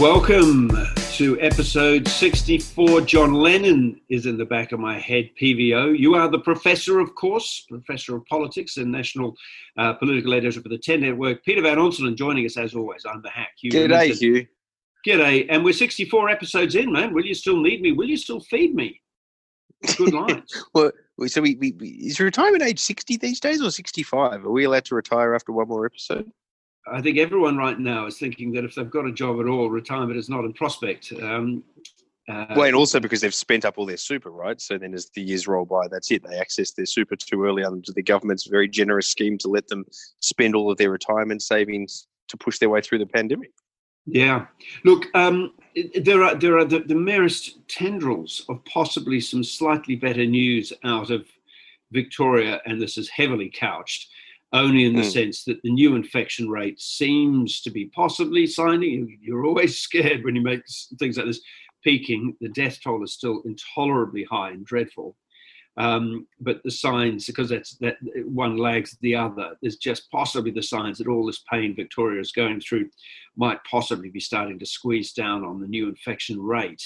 Welcome to episode 64. John Lennon is in the back of my head, PVO. You are the professor, of course, professor of politics and national uh, political editor for the 10 Network. Peter Van Onselen joining us as always. I'm the hack. Hugh G'day, Hugh. G'day. And we're 64 episodes in, man. Will you still need me? Will you still feed me? Good lines. well, so we, we, is retirement age 60 these days or 65? Are we allowed to retire after one more episode? I think everyone right now is thinking that if they've got a job at all, retirement is not in prospect. Um, uh, well, and also because they've spent up all their super, right? So then, as the years roll by, that's it. They access their super too early under the government's very generous scheme to let them spend all of their retirement savings to push their way through the pandemic. Yeah, look, um, there are there are the, the merest tendrils of possibly some slightly better news out of Victoria, and this is heavily couched only in the mm. sense that the new infection rate seems to be possibly signing. You're always scared when you make things like this peaking. The death toll is still intolerably high and dreadful. Um, but the signs, because that's that one lags the other, there's just possibly the signs that all this pain Victoria is going through might possibly be starting to squeeze down on the new infection rate.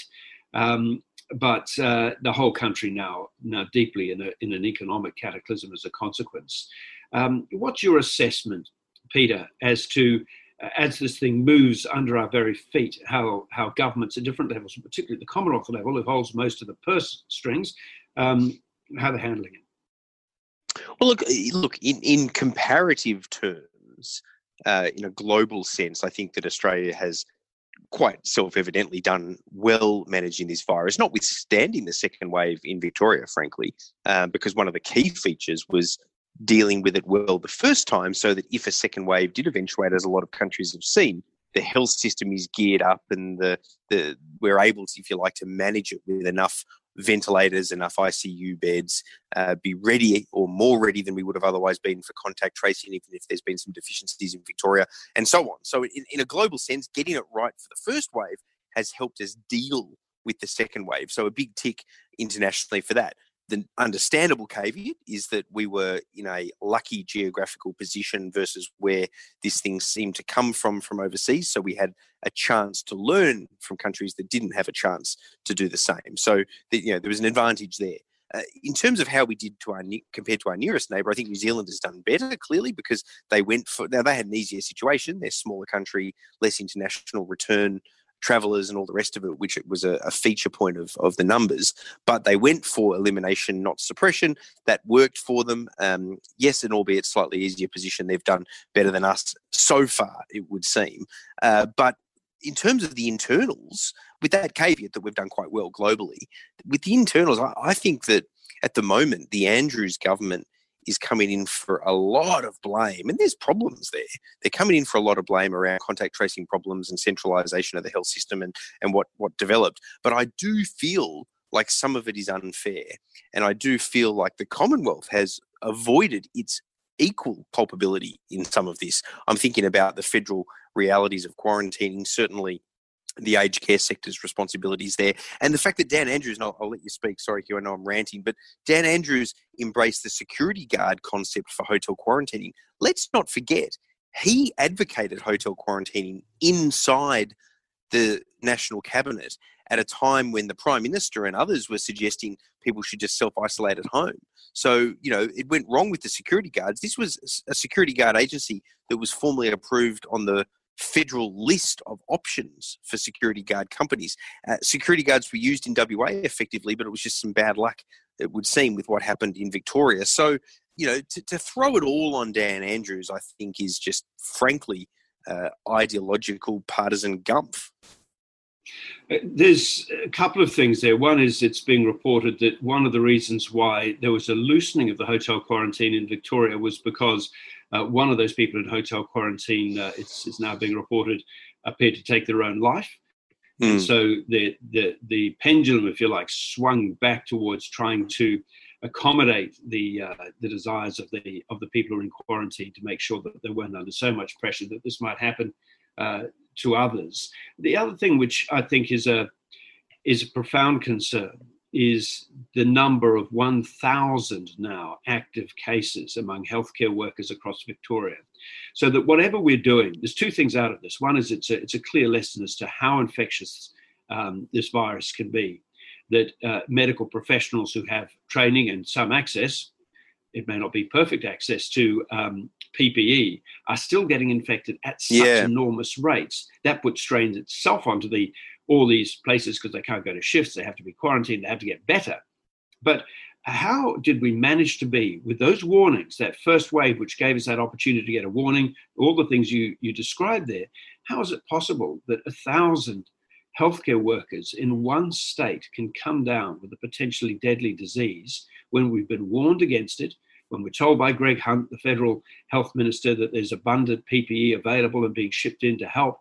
Um, but uh, the whole country now now deeply in, a, in an economic cataclysm as a consequence. Um, what's your assessment, Peter, as to uh, as this thing moves under our very feet, how how governments at different levels, particularly the Commonwealth level, who holds most of the purse strings, um, how they're handling it? Well, look, look in, in comparative terms, uh, in a global sense, I think that Australia has quite self-evidently done well managing this virus, notwithstanding the second wave in Victoria, frankly, um, because one of the key features was dealing with it well the first time so that if a second wave did eventuate, as a lot of countries have seen, the health system is geared up and the, the we're able to, if you like, to manage it with enough ventilators, enough ICU beds, uh, be ready or more ready than we would have otherwise been for contact tracing, even if there's been some deficiencies in Victoria, and so on. So, in, in a global sense, getting it right for the first wave has helped us deal with the second wave. So, a big tick internationally for that the understandable caveat is that we were in a lucky geographical position versus where this thing seemed to come from from overseas. So we had a chance to learn from countries that didn't have a chance to do the same. So the, you know there was an advantage there. Uh, in terms of how we did to our compared to our nearest neighbour, I think New Zealand has done better clearly because they went for now they had an easier situation. They're smaller country, less international return travelers and all the rest of it, which it was a, a, feature point of, of the numbers. But they went for elimination, not suppression. That worked for them. Um, yes, an albeit slightly easier position. They've done better than us so far, it would seem. Uh, but in terms of the internals, with that caveat that we've done quite well globally, with the internals, I, I think that at the moment, the Andrews government is coming in for a lot of blame, and there's problems there. They're coming in for a lot of blame around contact tracing problems and centralisation of the health system and and what what developed. But I do feel like some of it is unfair, and I do feel like the Commonwealth has avoided its equal culpability in some of this. I'm thinking about the federal realities of quarantining, certainly the aged care sector's responsibilities there. And the fact that Dan Andrews, and I'll, I'll, let you speak, sorry, Hugh, I know I'm ranting, but Dan Andrews embraced the security guard concept for hotel quarantining. Let's not forget, he advocated hotel quarantining inside the national cabinet at a time when the prime minister and others were suggesting people should just self-isolate at home so you know it went wrong with the security guards this was a security guard agency that was formally approved on the federal list of options for security guard companies. Uh, security guards were used in WA effectively, but it was just some bad luck, it would seem, with what happened in Victoria. So, you know, to, to throw it all on Dan Andrews, I think, is just frankly uh, ideological partisan gumph. Uh, there's a couple of things there. One is it's being reported that one of the reasons why there was a loosening of the hotel quarantine in Victoria was because uh, one of those people in hotel quarantine, uh, it's, it's, now being reported, appeared to take their own life. Mm. And hmm. so the, the, the pendulum, if you like, swung back towards trying to accommodate the uh, the desires of the of the people who are in quarantine to make sure that they weren't under so much pressure that this might happen uh, to others. The other thing, which I think is a is a profound concern, is the number of 1,000 now active cases among healthcare workers across Victoria. So that whatever we're doing, there's two things out of this. One is it's a, it's a clear lesson as to how infectious um, this virus can be. That uh, medical professionals who have training and some access, it may not be perfect access to um, PPE, are still getting infected at such yeah. enormous rates. That puts strains itself onto the all these places because they can't go to shifts, they have to be quarantined, they have to get better. But how did we manage to be with those warnings, that first wave, which gave us that opportunity to get a warning, all the things you, you described there? How is it possible that a thousand healthcare workers in one state can come down with a potentially deadly disease when we've been warned against it, when we're told by Greg Hunt, the federal health minister, that there's abundant PPE available and being shipped in to help?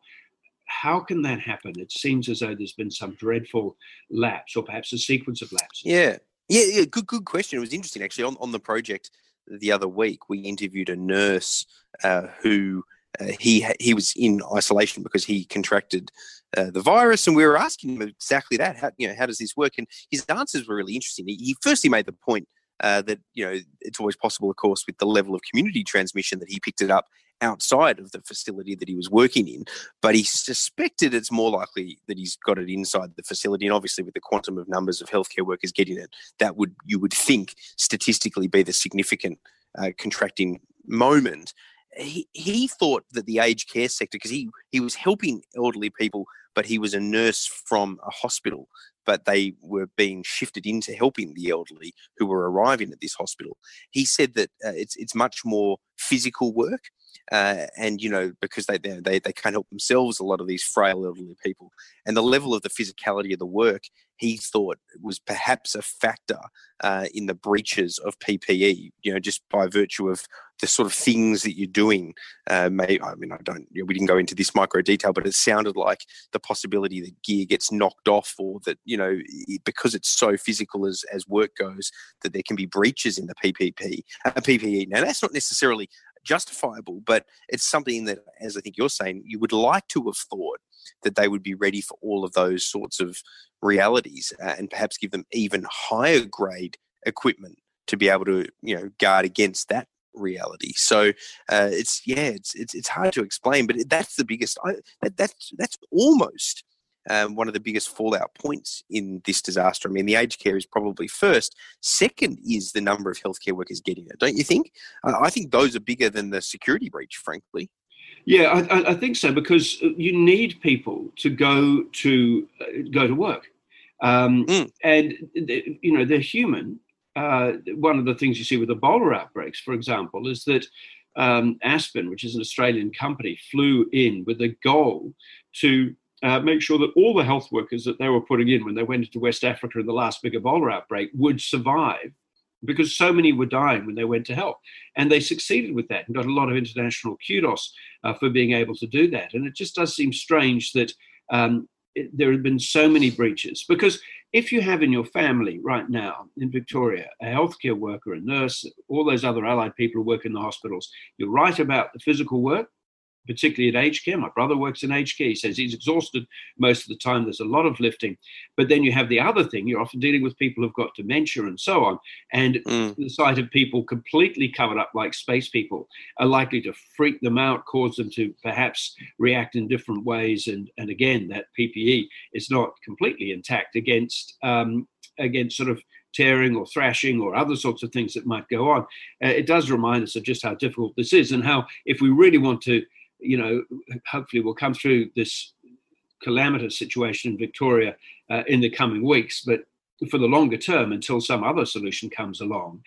How can that happen? It seems as though there's been some dreadful lapse or perhaps a sequence of lapses. Yeah, yeah, yeah, good, good question. It was interesting actually. On on the project the other week, we interviewed a nurse uh, who uh, he he was in isolation because he contracted uh, the virus, and we were asking him exactly that. How you know how does this work? And his answers were really interesting. He, he firstly made the point uh, that you know it's always possible, of course, with the level of community transmission that he picked it up outside of the facility that he was working in, but he suspected it's more likely that he's got it inside the facility. And obviously, with the quantum of numbers of healthcare workers getting it, that would you would think statistically be the significant uh, contracting moment. He, he thought that the aged care sector, because he, he was helping elderly people, but he was a nurse from a hospital but they were being shifted into helping the elderly who were arriving at this hospital. He said that uh, it's it's much more physical work uh, and you know because they, they they can't help themselves a lot of these frail elderly people. And the level of the physicality of the work he thought was perhaps a factor uh, in the breaches of PPE you know just by virtue of the sort of things that you're doing. Uh, may I mean I don't you know, we didn't go into this micro detail but it sounded like the possibility that gear gets knocked off or that you know because it's so physical as as work goes that there can be breaches in the PPP uh, PPE now that's not necessarily justifiable, but it's something that, as I think you're saying, you would like to have thought that they would be ready for all of those sorts of realities uh, and perhaps give them even higher grade equipment to be able to, you know, guard against that reality. So uh, it's yeah, it's, it's it's hard to explain, but that's the biggest. I, that, that's that's almost um, one of the biggest fallout points in this disaster. I mean, the aged care is probably first. Second is the number of healthcare workers getting it, don't you think? Uh, I think those are bigger than the security breach, frankly. Yeah, I, I, think so because you need people to go to uh, go to work, um, mm. and you know they're human. Uh, one of the things you see with Ebola outbreaks, for example, is that um, Aspen, which is an Australian company, flew in with a goal to uh, make sure that all the health workers that they were putting in when they went into West Africa in the last big Ebola outbreak would survive because so many were dying when they went to help. And they succeeded with that and got a lot of international kudos uh, for being able to do that. And it just does seem strange that um, it, there have been so many breaches because if you have in your family right now in Victoria a healthcare worker, a nurse, all those other allied people who work in the hospitals, you're right about the physical work, particularly at aged care. My brother works in aged care. He says he's exhausted most of the time. There's a lot of lifting. But then you have the other thing. You're often dealing with people who've got dementia and so on. And mm. the sight of people completely covered up like space people are likely to freak them out, cause them to perhaps react in different ways. And, and again, that PPE is not completely intact against um, against sort of tearing or thrashing or other sorts of things that might go on. Uh, it does remind us of just how difficult this is and how if we really want to you know, hopefully we'll come through this calamitous situation in Victoria uh, in the coming weeks. But for the longer term, until some other solution comes along,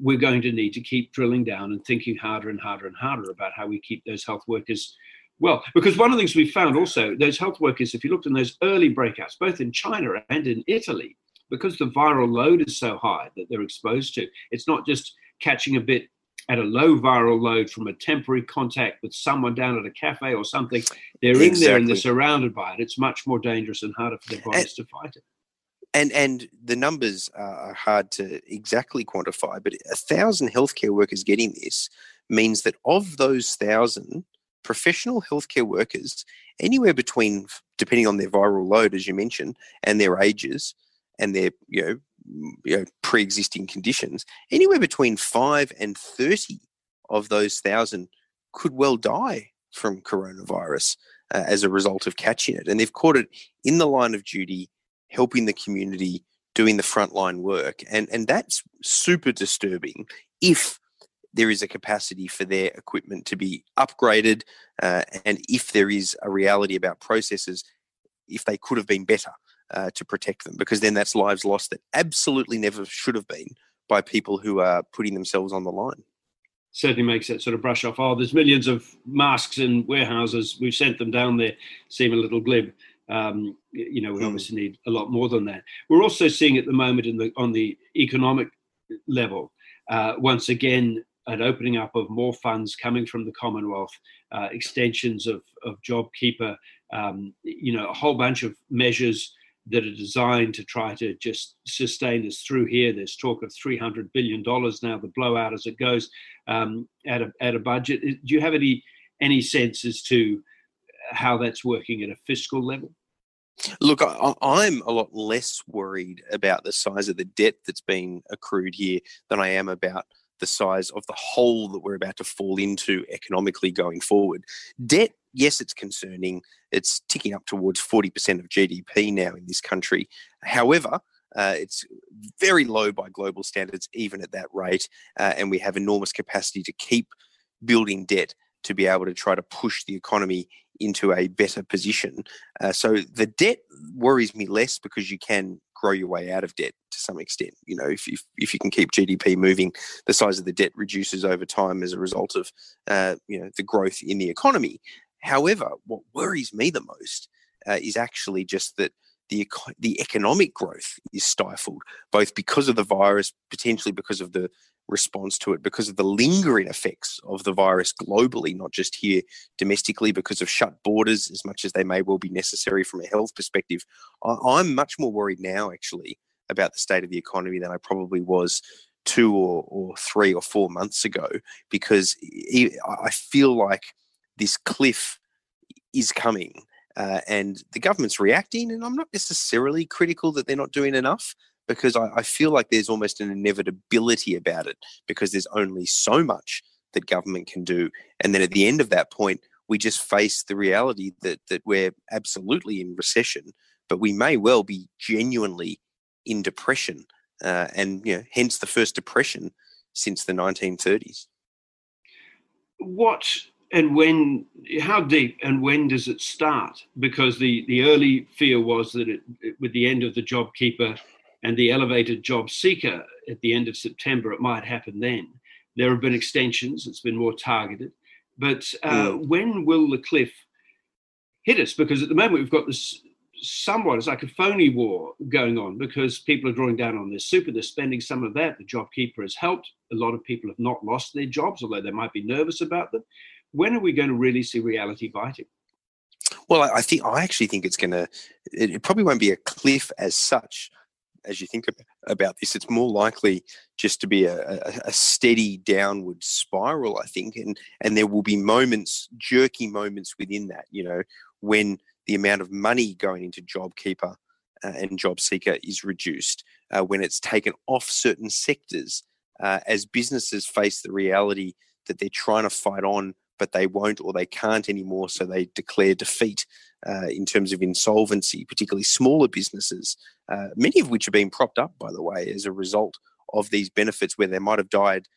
we're going to need to keep drilling down and thinking harder and harder and harder about how we keep those health workers well. Because one of the things we found also, those health workers, if you looked in those early breakouts, both in China and in Italy, because the viral load is so high that they're exposed to, it's not just catching a bit at a low viral load from a temporary contact with someone down at a cafe or something, they're exactly. in there and they're surrounded by it. It's much more dangerous and harder for their bodies and, to fight it. And and the numbers are hard to exactly quantify, but a thousand healthcare workers getting this means that of those thousand professional healthcare workers, anywhere between, depending on their viral load, as you mentioned, and their ages and their you know you know, pre-existing conditions, anywhere between five and thirty of those thousand could well die from coronavirus uh, as a result of catching it. And they've caught it in the line of duty, helping the community, doing the frontline work. And, and that's super disturbing if there is a capacity for their equipment to be upgraded uh, and if there is a reality about processes, if they could have been better uh, to protect them, because then that's lives lost that absolutely never should have been by people who are putting themselves on the line certainly makes that sort of brush off. Oh, there's millions of masks in warehouses. We've sent them down there. Seem a little glib. Um, you know, we mm. obviously need a lot more than that. We're also seeing at the moment in the on the economic level, uh, once again, an opening up of more funds coming from the Commonwealth, uh, extensions of of JobKeeper, um, you know, a whole bunch of measures that are designed to try to just sustain us through here. There's talk of $300 billion now, the blowout as it goes um, at, a, at a budget. Do you have any, any sense as to how that's working at a fiscal level? Look, I, am a lot less worried about the size of the debt that's been accrued here than I am about the size of the hole that we're about to fall into economically going forward. Debt yes, it's concerning. It's ticking up towards 40% of GDP now in this country. However, uh, it's very low by global standards, even at that rate. Uh, and we have enormous capacity to keep building debt to be able to try to push the economy into a better position. Uh, so the debt worries me less because you can grow your way out of debt to some extent. You know, if, if, if you can keep GDP moving, the size of the debt reduces over time as a result of, uh, you know, the growth in the economy. However, what worries me the most uh, is actually just that the the economic growth is stifled, both because of the virus, potentially because of the response to it, because of the lingering effects of the virus globally, not just here domestically, because of shut borders, as much as they may well be necessary from a health perspective. I, am much more worried now, actually, about the state of the economy than I probably was two or, or three or four months ago, because I feel like this cliff is coming. Uh, and the government's reacting, and I'm not necessarily critical that they're not doing enough because I, I feel like there's almost an inevitability about it because there's only so much that government can do. And then at the end of that point, we just face the reality that that we're absolutely in recession, but we may well be genuinely in depression, uh, and you know, hence the first depression since the 1930s. What and when how deep and when does it start? Because the the early fear was that it, it, with the end of the job keeper and the elevated job seeker at the end of september it might happen then. There have been extensions. It's been more targeted. But uh, mm. when will the cliff hit us? Because at the moment we've got this somewhat it's like a phony war going on because people are drawing down on their super. They're spending some of that. The job keeper has helped. A lot of people have not lost their jobs although they might be nervous about them when are we going to really see reality biting? Well, I think I actually think it's going to. It probably won't be a cliff as such, as you think about this. It's more likely just to be a, a, steady downward spiral. I think, and and there will be moments, jerky moments within that. You know, when the amount of money going into JobKeeper uh, and JobSeeker is reduced, uh, when it's taken off certain sectors, uh, as businesses face the reality that they're trying to fight on but they won't or they can't anymore. So they declare defeat uh, in terms of insolvency, particularly smaller businesses, uh, many of which are being propped up, by the way, as a result of these benefits where they might have died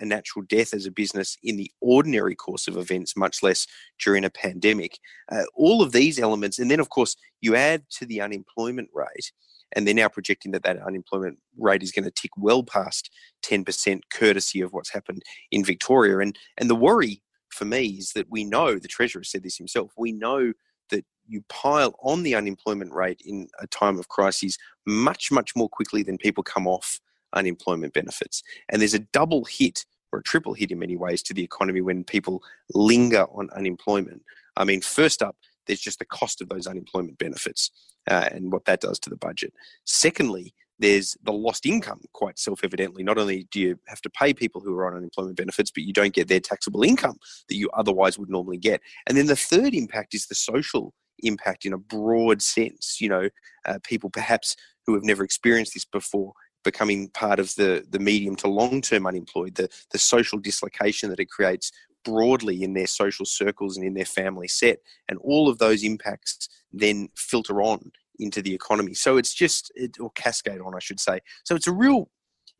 a natural death as a business in the ordinary course of events, much less during a pandemic. Uh, all of these elements, and then of course you add to the unemployment rate, and they're now projecting that that unemployment rate is going to tick well past 10%, courtesy of what's happened in Victoria. And and the worry for me is that we know, the Treasurer said this himself, we know that you pile on the unemployment rate in a time of crisis much, much more quickly than people come off unemployment benefits. And there's a double hit or a triple hit in many ways to the economy when people linger on unemployment. I mean, first up, there's just the cost of those unemployment benefits uh, and what that does to the budget. Secondly, there's the lost income, quite self evidently. Not only do you have to pay people who are on unemployment benefits, but you don't get their taxable income that you otherwise would normally get. And then the third impact is the social impact in a broad sense. You know, uh, people perhaps who have never experienced this before becoming part of the, the medium to long term unemployed, the, the social dislocation that it creates broadly in their social circles and in their family set. And all of those impacts then filter on into the economy. So it's just, it, or cascade on, I should say. So it's a real,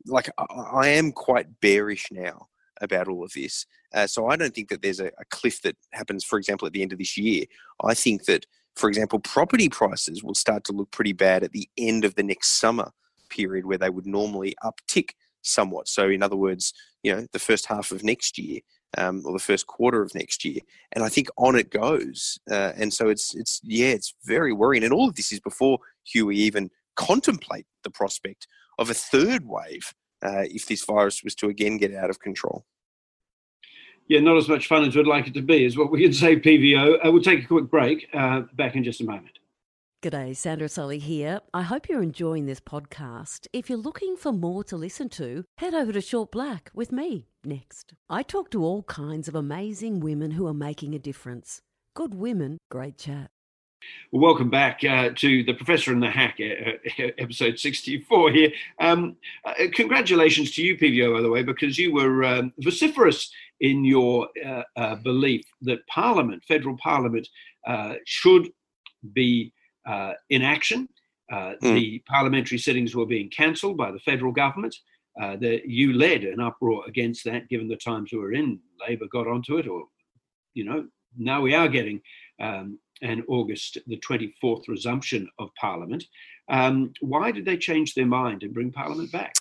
like, I, I am quite bearish now about all of this. Uh, so I don't think that there's a, a cliff that happens, for example, at the end of this year. I think that, for example, property prices will start to look pretty bad at the end of the next summer period where they would normally uptick somewhat. So, in other words, you know, the first half of next year um, or the first quarter of next year, and I think on it goes. Uh, and so it's it's yeah, it's very worrying. And all of this is before Huey even contemplate the prospect of a third wave uh, if this virus was to again get out of control. Yeah, not as much fun as we'd like it to be, is what we can say, PVO. Uh, we'll take a quick break. Uh, back in just a moment. G'day, Sandra Sully here. I hope you're enjoying this podcast. If you're looking for more to listen to, head over to Short Black with me next. I talk to all kinds of amazing women who are making a difference. Good women, great chat. Well, welcome back uh, to the Professor and the Hack, uh, uh episode 64 here. Um, uh, congratulations to you, PVO, by the way, because you were um, vociferous in your uh, belief that Parliament, federal Parliament, should be uh, inaction. Uh, mm. The parliamentary sittings were being cancelled by the federal government. Uh, the, you led an uproar against that, given the times we were in. Labor got onto it, or you know, now we are getting um, an August the 24th resumption of Parliament. Um, why did they change their mind and bring Parliament back?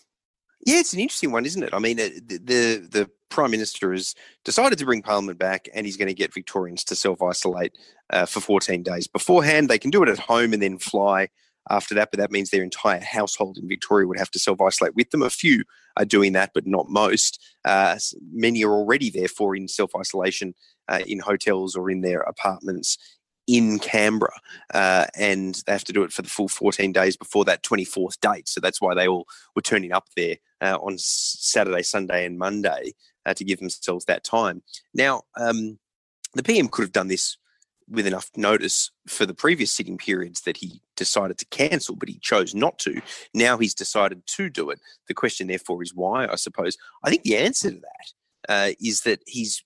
Yeah, it's an interesting one, isn't it? I mean, the the, the prime minister has decided to bring Parliament back, and he's going to get Victorians to self isolate uh, for 14 days beforehand. They can do it at home and then fly after that, but that means their entire household in Victoria would have to self isolate with them. A few are doing that, but not most. Uh, many are already therefore in self isolation uh, in hotels or in their apartments in Canberra, uh, and they have to do it for the full 14 days before that 24th date. So that's why they all were turning up there uh, on Saturday, Sunday, and Monday uh, to give themselves that time. Now, um, the PM could have done this with enough notice for the previous sitting periods that he decided to cancel, but he chose not to. Now he's decided to do it. The question, therefore, is why, I suppose. I think the answer to that uh, is that he's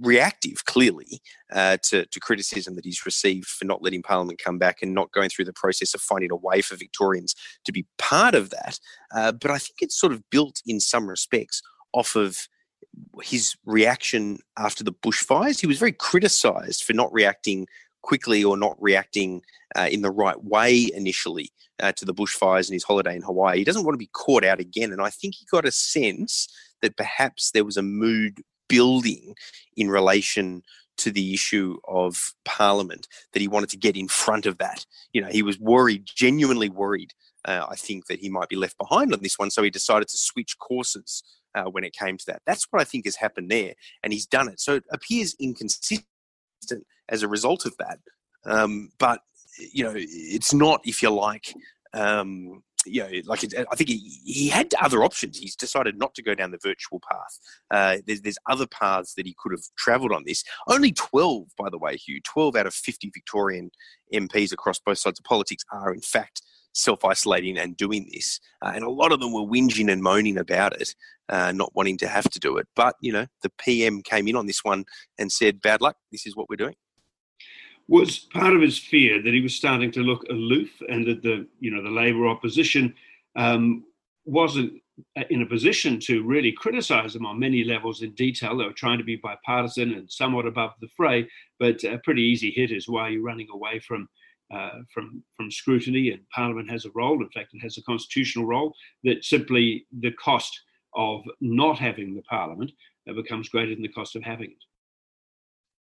reactive, clearly, uh, to, to criticism that he's received for not letting Parliament come back and not going through the process of finding a way for Victorians to be part of that. Uh, but I think it's sort of built in some respects off of his reaction after the bushfires. He was very criticised for not reacting quickly or not reacting uh, in the right way initially uh, to the bushfires and his holiday in Hawaii. He doesn't want to be caught out again. And I think he got a sense that perhaps there was a mood building in relation to the issue of Parliament that he wanted to get in front of that. You know, he was worried, genuinely worried, uh, I think, that he might be left behind on this one. So he decided to switch courses uh, when it came to that. That's what I think has happened there, and he's done it. So it appears inconsistent as a result of that. Um, but you know, it's not, if you like, um, you know, like it, I think he, he had other options. He's decided not to go down the virtual path. Uh, there's, there's other paths that he could have travelled on this. Only 12, by the way, Hugh, 12 out of 50 Victorian MPs across both sides of politics are, in fact, self isolating and doing this. Uh, and a lot of them were whinging and moaning about it, uh, not wanting to have to do it. But, you know, the PM came in on this one and said, bad luck, this is what we're doing. Was part of his fear that he was starting to look aloof and that the, you know, the Labor opposition um, wasn't in a position to really criticize him on many levels in detail. They were trying to be bipartisan and somewhat above the fray, but a pretty easy hit is why you're running away from uh, from from scrutiny, and Parliament has a role. In fact, it has a constitutional role. That simply the cost of not having the Parliament uh, becomes greater than the cost of having it.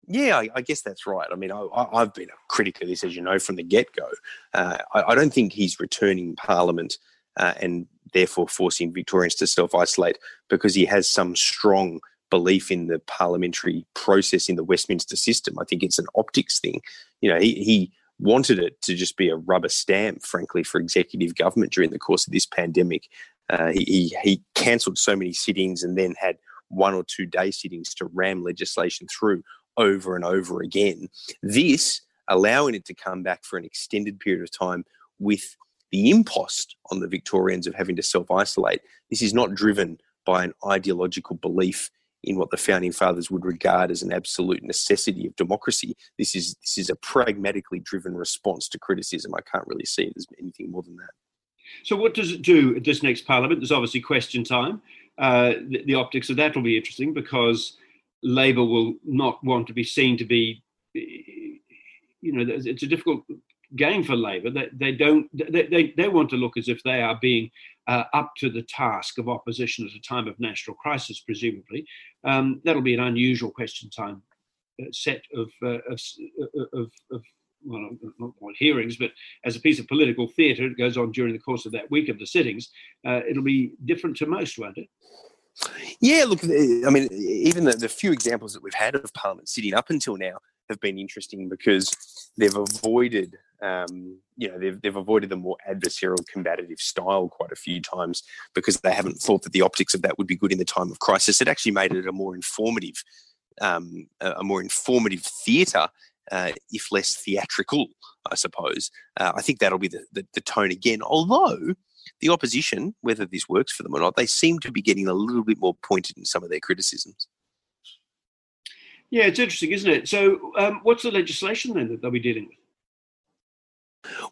Yeah, I, I guess that's right. I mean, I, have been a critic of this, as you know, from the get go. Uh, I, I, don't think he's returning Parliament uh, and therefore forcing Victorians to self isolate because he has some strong belief in the parliamentary process in the Westminster system. I think it's an optics thing. You know, he, he wanted it to just be a rubber stamp, frankly, for executive government during the course of this pandemic. Uh, he, he, he cancelled so many sittings and then had one or two day sittings to ram legislation through over and over again. This allowing it to come back for an extended period of time with the impost on the Victorians of having to self isolate. This is not driven by an ideological belief in what the founding fathers would regard as an absolute necessity of democracy. This is this is a pragmatically driven response to criticism. I can't really see it as anything more than that. So, what does it do at this next parliament? There's obviously question time. Uh, the, the, optics of that will be interesting because Labor will not want to be seen to be, you know, it's a difficult game for Labor. They, they don't. They, they, they want to look as if they are being uh, up to the task of opposition at a time of national crisis, presumably. Um, that'll be an unusual question time uh, set of, uh, of, of, of well, not, not hearings, but as a piece of political theatre, it goes on during the course of that week of the sittings. Uh, it'll be different to most, won't it? Yeah, look, I mean, even the, the few examples that we've had of Parliament sitting up until now have been interesting because they've avoided, um, you know, they've, they've avoided the more adversarial, combative style quite a few times because they haven't thought that the optics of that would be good in the time of crisis. It actually made it a more informative, um, a more informative theatre uh, if less theatrical, I suppose. Uh, I think that'll be the, the, the, tone again. Although the opposition, whether this works for them or not, they seem to be getting a little bit more pointed in some of their criticisms. Yeah, it's interesting, isn't it? So, um, what's the legislation then that they'll be dealing with?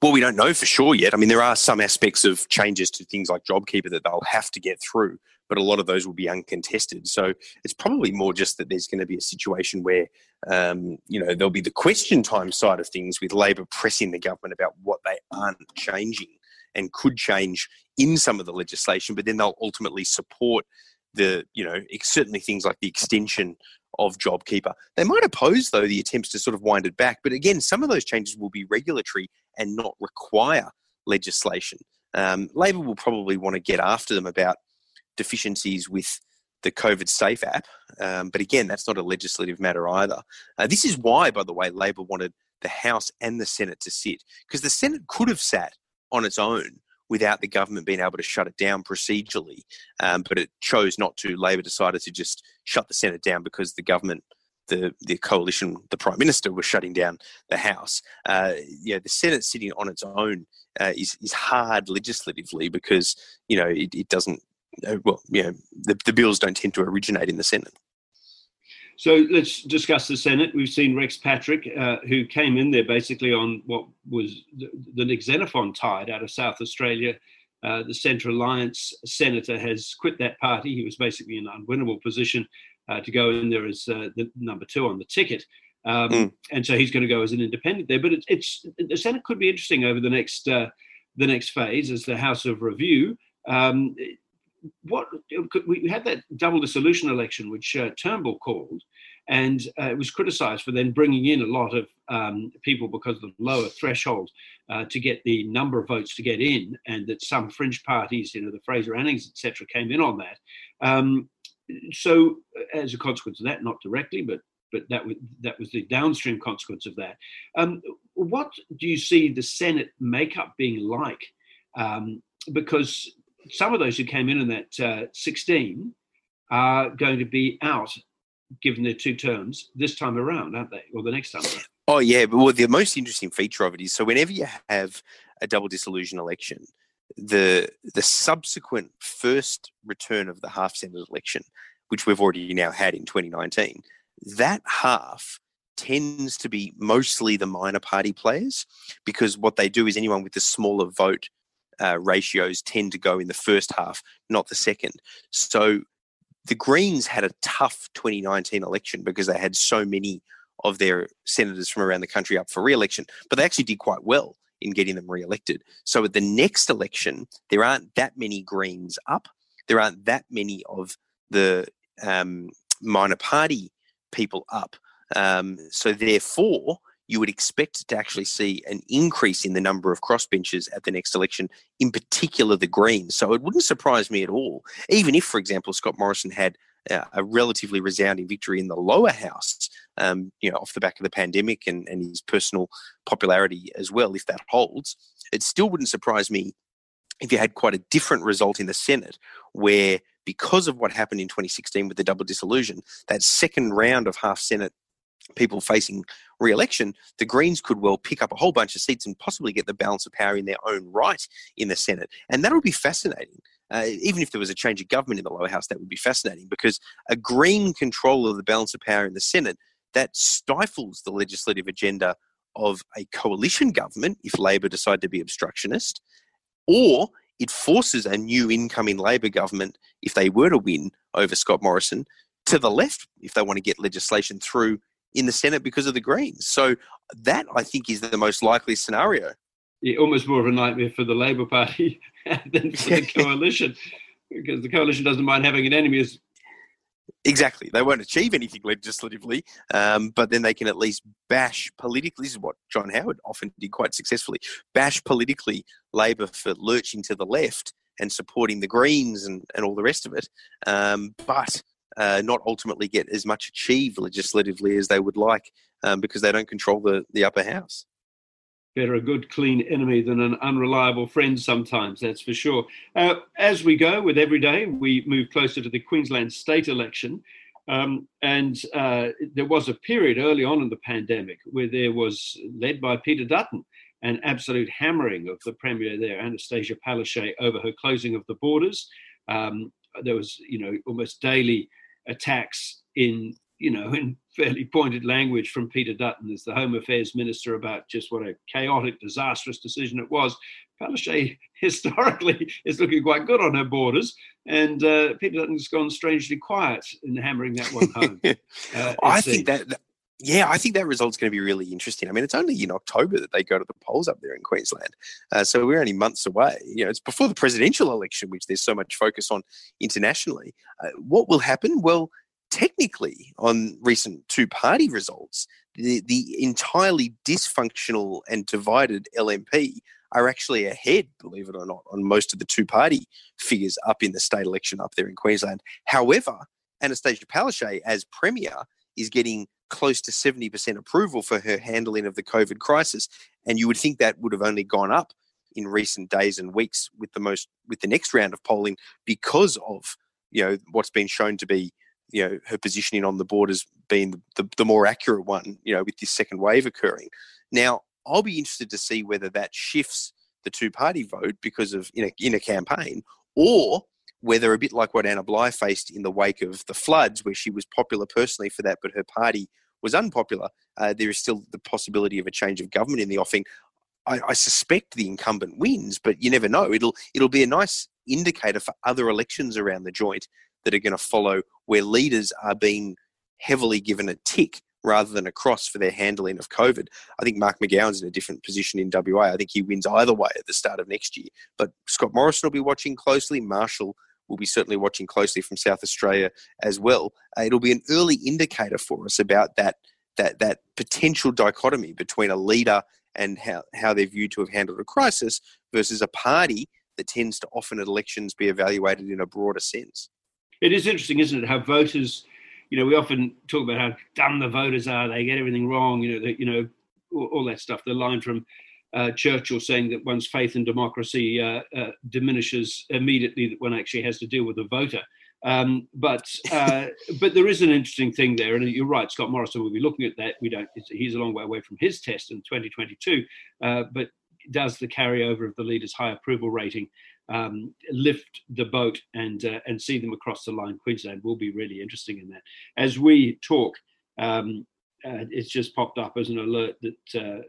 Well, we don't know for sure yet. I mean, there are some aspects of changes to things like JobKeeper that they'll have to get through but a lot of those will be uncontested. So it's probably more just that there's going to be a situation where, um, you know, there'll be the question time side of things with Labor pressing the government about what they aren't changing and could change in some of the legislation, but then they'll ultimately support the, you know, certainly things like the extension of JobKeeper. They might oppose, though, the attempts to sort of wind it back. But again, some of those changes will be regulatory and not require legislation. Um, Labor will probably want to get after them about deficiencies with the COVID Safe app. Um, but again, that's not a legislative matter either. Uh, this is why, by the way, Labor wanted the House and the Senate to sit, because the Senate could have sat on its own without the government being able to shut it down procedurally. Um, but it chose not to. Labor decided to just shut the Senate down because the government. The, the coalition, the prime minister was shutting down the House. Uh, yeah, the Senate sitting on its own uh, is is hard legislatively because you know it, it doesn't uh, well, you know, the, the bills don't tend to originate in the Senate. So let's discuss the Senate. We've seen Rex Patrick, uh, who came in there basically on what was the, the Nick Xenophon tide out of South Australia. Uh, the Centre Alliance senator has quit that party. He was basically in an unwinnable position uh, to go in there as uh, the number two on the ticket. Um, mm. And so he's going to go as an independent there. But it's, it's the Senate could be interesting over the next uh, the next phase as the House of Review. Um, what we had that double dissolution election, which uh, Turnbull called, and uh, it was criticised for then bringing in a lot of um, people because of the lower threshold uh, to get the number of votes to get in, and that some fringe parties, you know, the Fraser Annings, etc., came in on that. Um, so, as a consequence of that, not directly, but but that was that was the downstream consequence of that. Um, what do you see the Senate makeup being like? Um, because some of those who came in in that uh, 16 are going to be out given their two terms this time around, aren't they? Or the next time around. Oh, yeah. But well, the most interesting feature of it is so whenever you have a double dissolution election, the the subsequent first return of the half Senate election, which we've already now had in 2019, that half tends to be mostly the minor party players because what they do is anyone with the smaller vote uh, ratios tend to go in the first half, not the second. So the Greens had a tough 2019 election because they had so many of their senators from around the country up for re-election, but they actually did quite well in getting them re-elected. So at the next election, there aren't that many Greens up. There aren't that many of the um, minor party people up. Um, so therefore, you would expect to actually see an increase in the number of crossbenchers at the next election, in particular the Greens. So it wouldn't surprise me at all, even if, for example, Scott Morrison had uh, a relatively resounding victory in the lower house, um, you know, off the back of the pandemic and, and his personal popularity as well, if that holds. It still wouldn't surprise me if you had quite a different result in the Senate, where because of what happened in 2016 with the double dissolution, that second round of half Senate people facing re-election, the Greens could well pick up a whole bunch of seats and possibly get the balance of power in their own right in the Senate, and that would be fascinating. uh, even if there was a change of government in the lower house, that would be fascinating because a Green control of the balance of power in the Senate that stifles the legislative agenda of a coalition government if Labor decide to be obstructionist, or it forces a new incoming Labor government, if they were to win over Scott Morrison, to the left if they want to get legislation through in the Senate because of the Greens. So that I think is the most likely scenario. Yeah, almost more of a nightmare for the Labor Party than for the coalition, because the coalition doesn't mind having an enemy as Exactly. They won't achieve anything legislatively, um, but then they can at least bash politically. This is what John Howard often did quite successfully bash politically Labor for lurching to the left and supporting the Greens and, and all the rest of it, um, but uh, not ultimately get as much achieved legislatively as they would like um, because they don't control the, the upper house better a good, clean enemy than an unreliable friend sometimes, that's for sure. Uh, as we go with every day, we move closer to the Queensland state election. Um, and uh, there was a period early on in the pandemic where there was, led by Peter Dutton, an absolute hammering of the Premier there, Annastacia Palaszczuk, over her closing of the borders. Um, there was, you know, almost daily attacks in you know, in fairly pointed language from Peter Dutton as the Home Affairs Minister about just what a chaotic, disastrous decision it was. Palaszczuk historically is looking quite good on her borders, and uh, Peter Dutton's gone strangely quiet in hammering that one home. Uh, I think that, that, yeah, I think that result's going to be really interesting. I mean, it's only in October that they go to the polls up there in Queensland, uh, so we're only months away. You know, it's before the presidential election, which there's so much focus on internationally. Uh, what will happen? Well technically, on recent two party results, the, the entirely dysfunctional and divided LNP are actually ahead, believe it or not, on most of the two party figures up in the state election up there in Queensland. However, Annastacia Palaszczuk as Premier is getting close to 70% approval for her handling of the COVID crisis. And you would think that would have only gone up in recent days and weeks with the most with the next round of polling because of you know what's been shown to be you know her positioning on the board as being the, the, the more accurate one you know with this second wave occurring now i'll be interested to see whether that shifts the two party vote because of in a, in a campaign or whether a bit like what anna bligh faced in the wake of the floods where she was popular personally for that but her party was unpopular uh, there is still the possibility of a change of government in the offing I, I, suspect the incumbent wins, but you never know. It'll it'll be a nice indicator for other elections around the joint that are going to follow where leaders are being heavily given a tick rather than a cross for their handling of COVID. I think Mark McGowan's in a different position in WA. I think he wins either way at the start of next year. But Scott Morrison will be watching closely. Marshall will be certainly watching closely from South Australia as well. Uh, it'll be an early indicator for us about that that that potential dichotomy between a leader and how, how they're viewed to have handled a crisis versus a party that tends to often at elections be evaluated in a broader sense it is interesting, isn't it, how voters, you know, we often talk about how dumb the voters are, they get everything wrong, you know, you know, all, all, that stuff. The line from uh, Churchill saying that one's faith in democracy uh, uh, diminishes immediately that one actually has to deal with a voter. Um, but uh, but there is an interesting thing there, and you're right. Scott Morrison will be looking at that. We don't. He's a long way away from his test in 2022, uh, but does the carryover of the leader's high approval rating um, lift the boat and uh, and see them across the line. Queensland will be really interesting in that. As we talk, um, uh, it's just popped up as an alert that uh,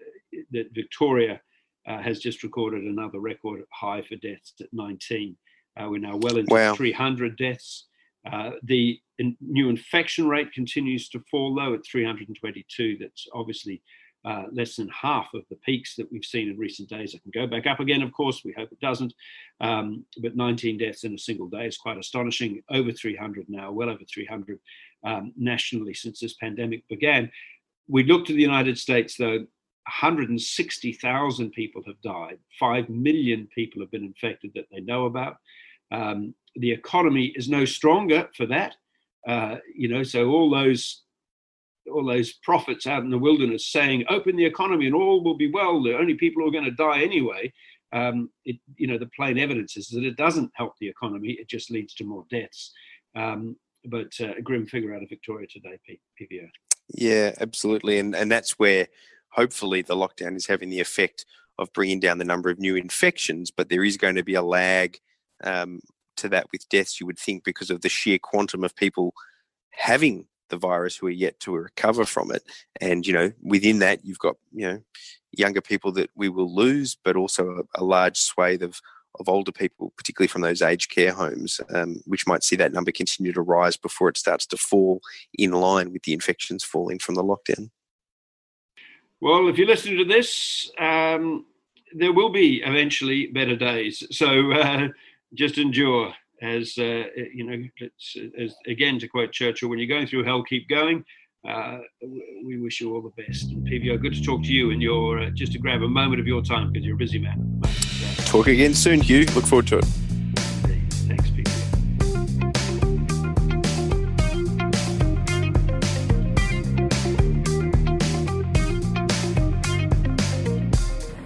that Victoria uh, has just recorded another record high for deaths at 19. Uh, we're now well into wow. 300 deaths. Uh, the in, new infection rate continues to fall low at 322. That's obviously uh, less than half of the peaks that we've seen in recent days. It can go back up again, of course. We hope it doesn't. Um, but 19 deaths in a single day is quite astonishing. Over 300 now, well over 300 um, nationally since this pandemic began. We look to the United States, though. 160,000 people have died. 5 million people have been infected that they know about. Um, the economy is no stronger for that. Uh, you know, so all those all those prophets out in the wilderness saying, "Open the economy and all will be well." The only people who are going to die anyway. Um, it, you know, the plain evidence is that it doesn't help the economy; it just leads to more deaths. Um, but uh, a grim figure out of Victoria today, PVO. Yeah, absolutely, and and that's where hopefully the lockdown is having the effect of bringing down the number of new infections. But there is going to be a lag um, to that with deaths, you would think, because of the sheer quantum of people having the virus who are yet to recover from it. And, you know, within that, you've got, you know, younger people that we will lose, but also a, a large swathe of, of older people, particularly from those aged care homes, um, which might see that number continue to rise before it starts to fall in line with the infections falling from the lockdown. Well, if you're listening to this, um, there will be eventually better days. So uh, just endure. As uh, you know, as, again to quote Churchill, when you're going through hell, keep going. Uh, we wish you all the best. And PVO, good to talk to you. And you're uh, just to grab a moment of your time because you're a busy man. Talk again soon, Hugh. Look forward to it.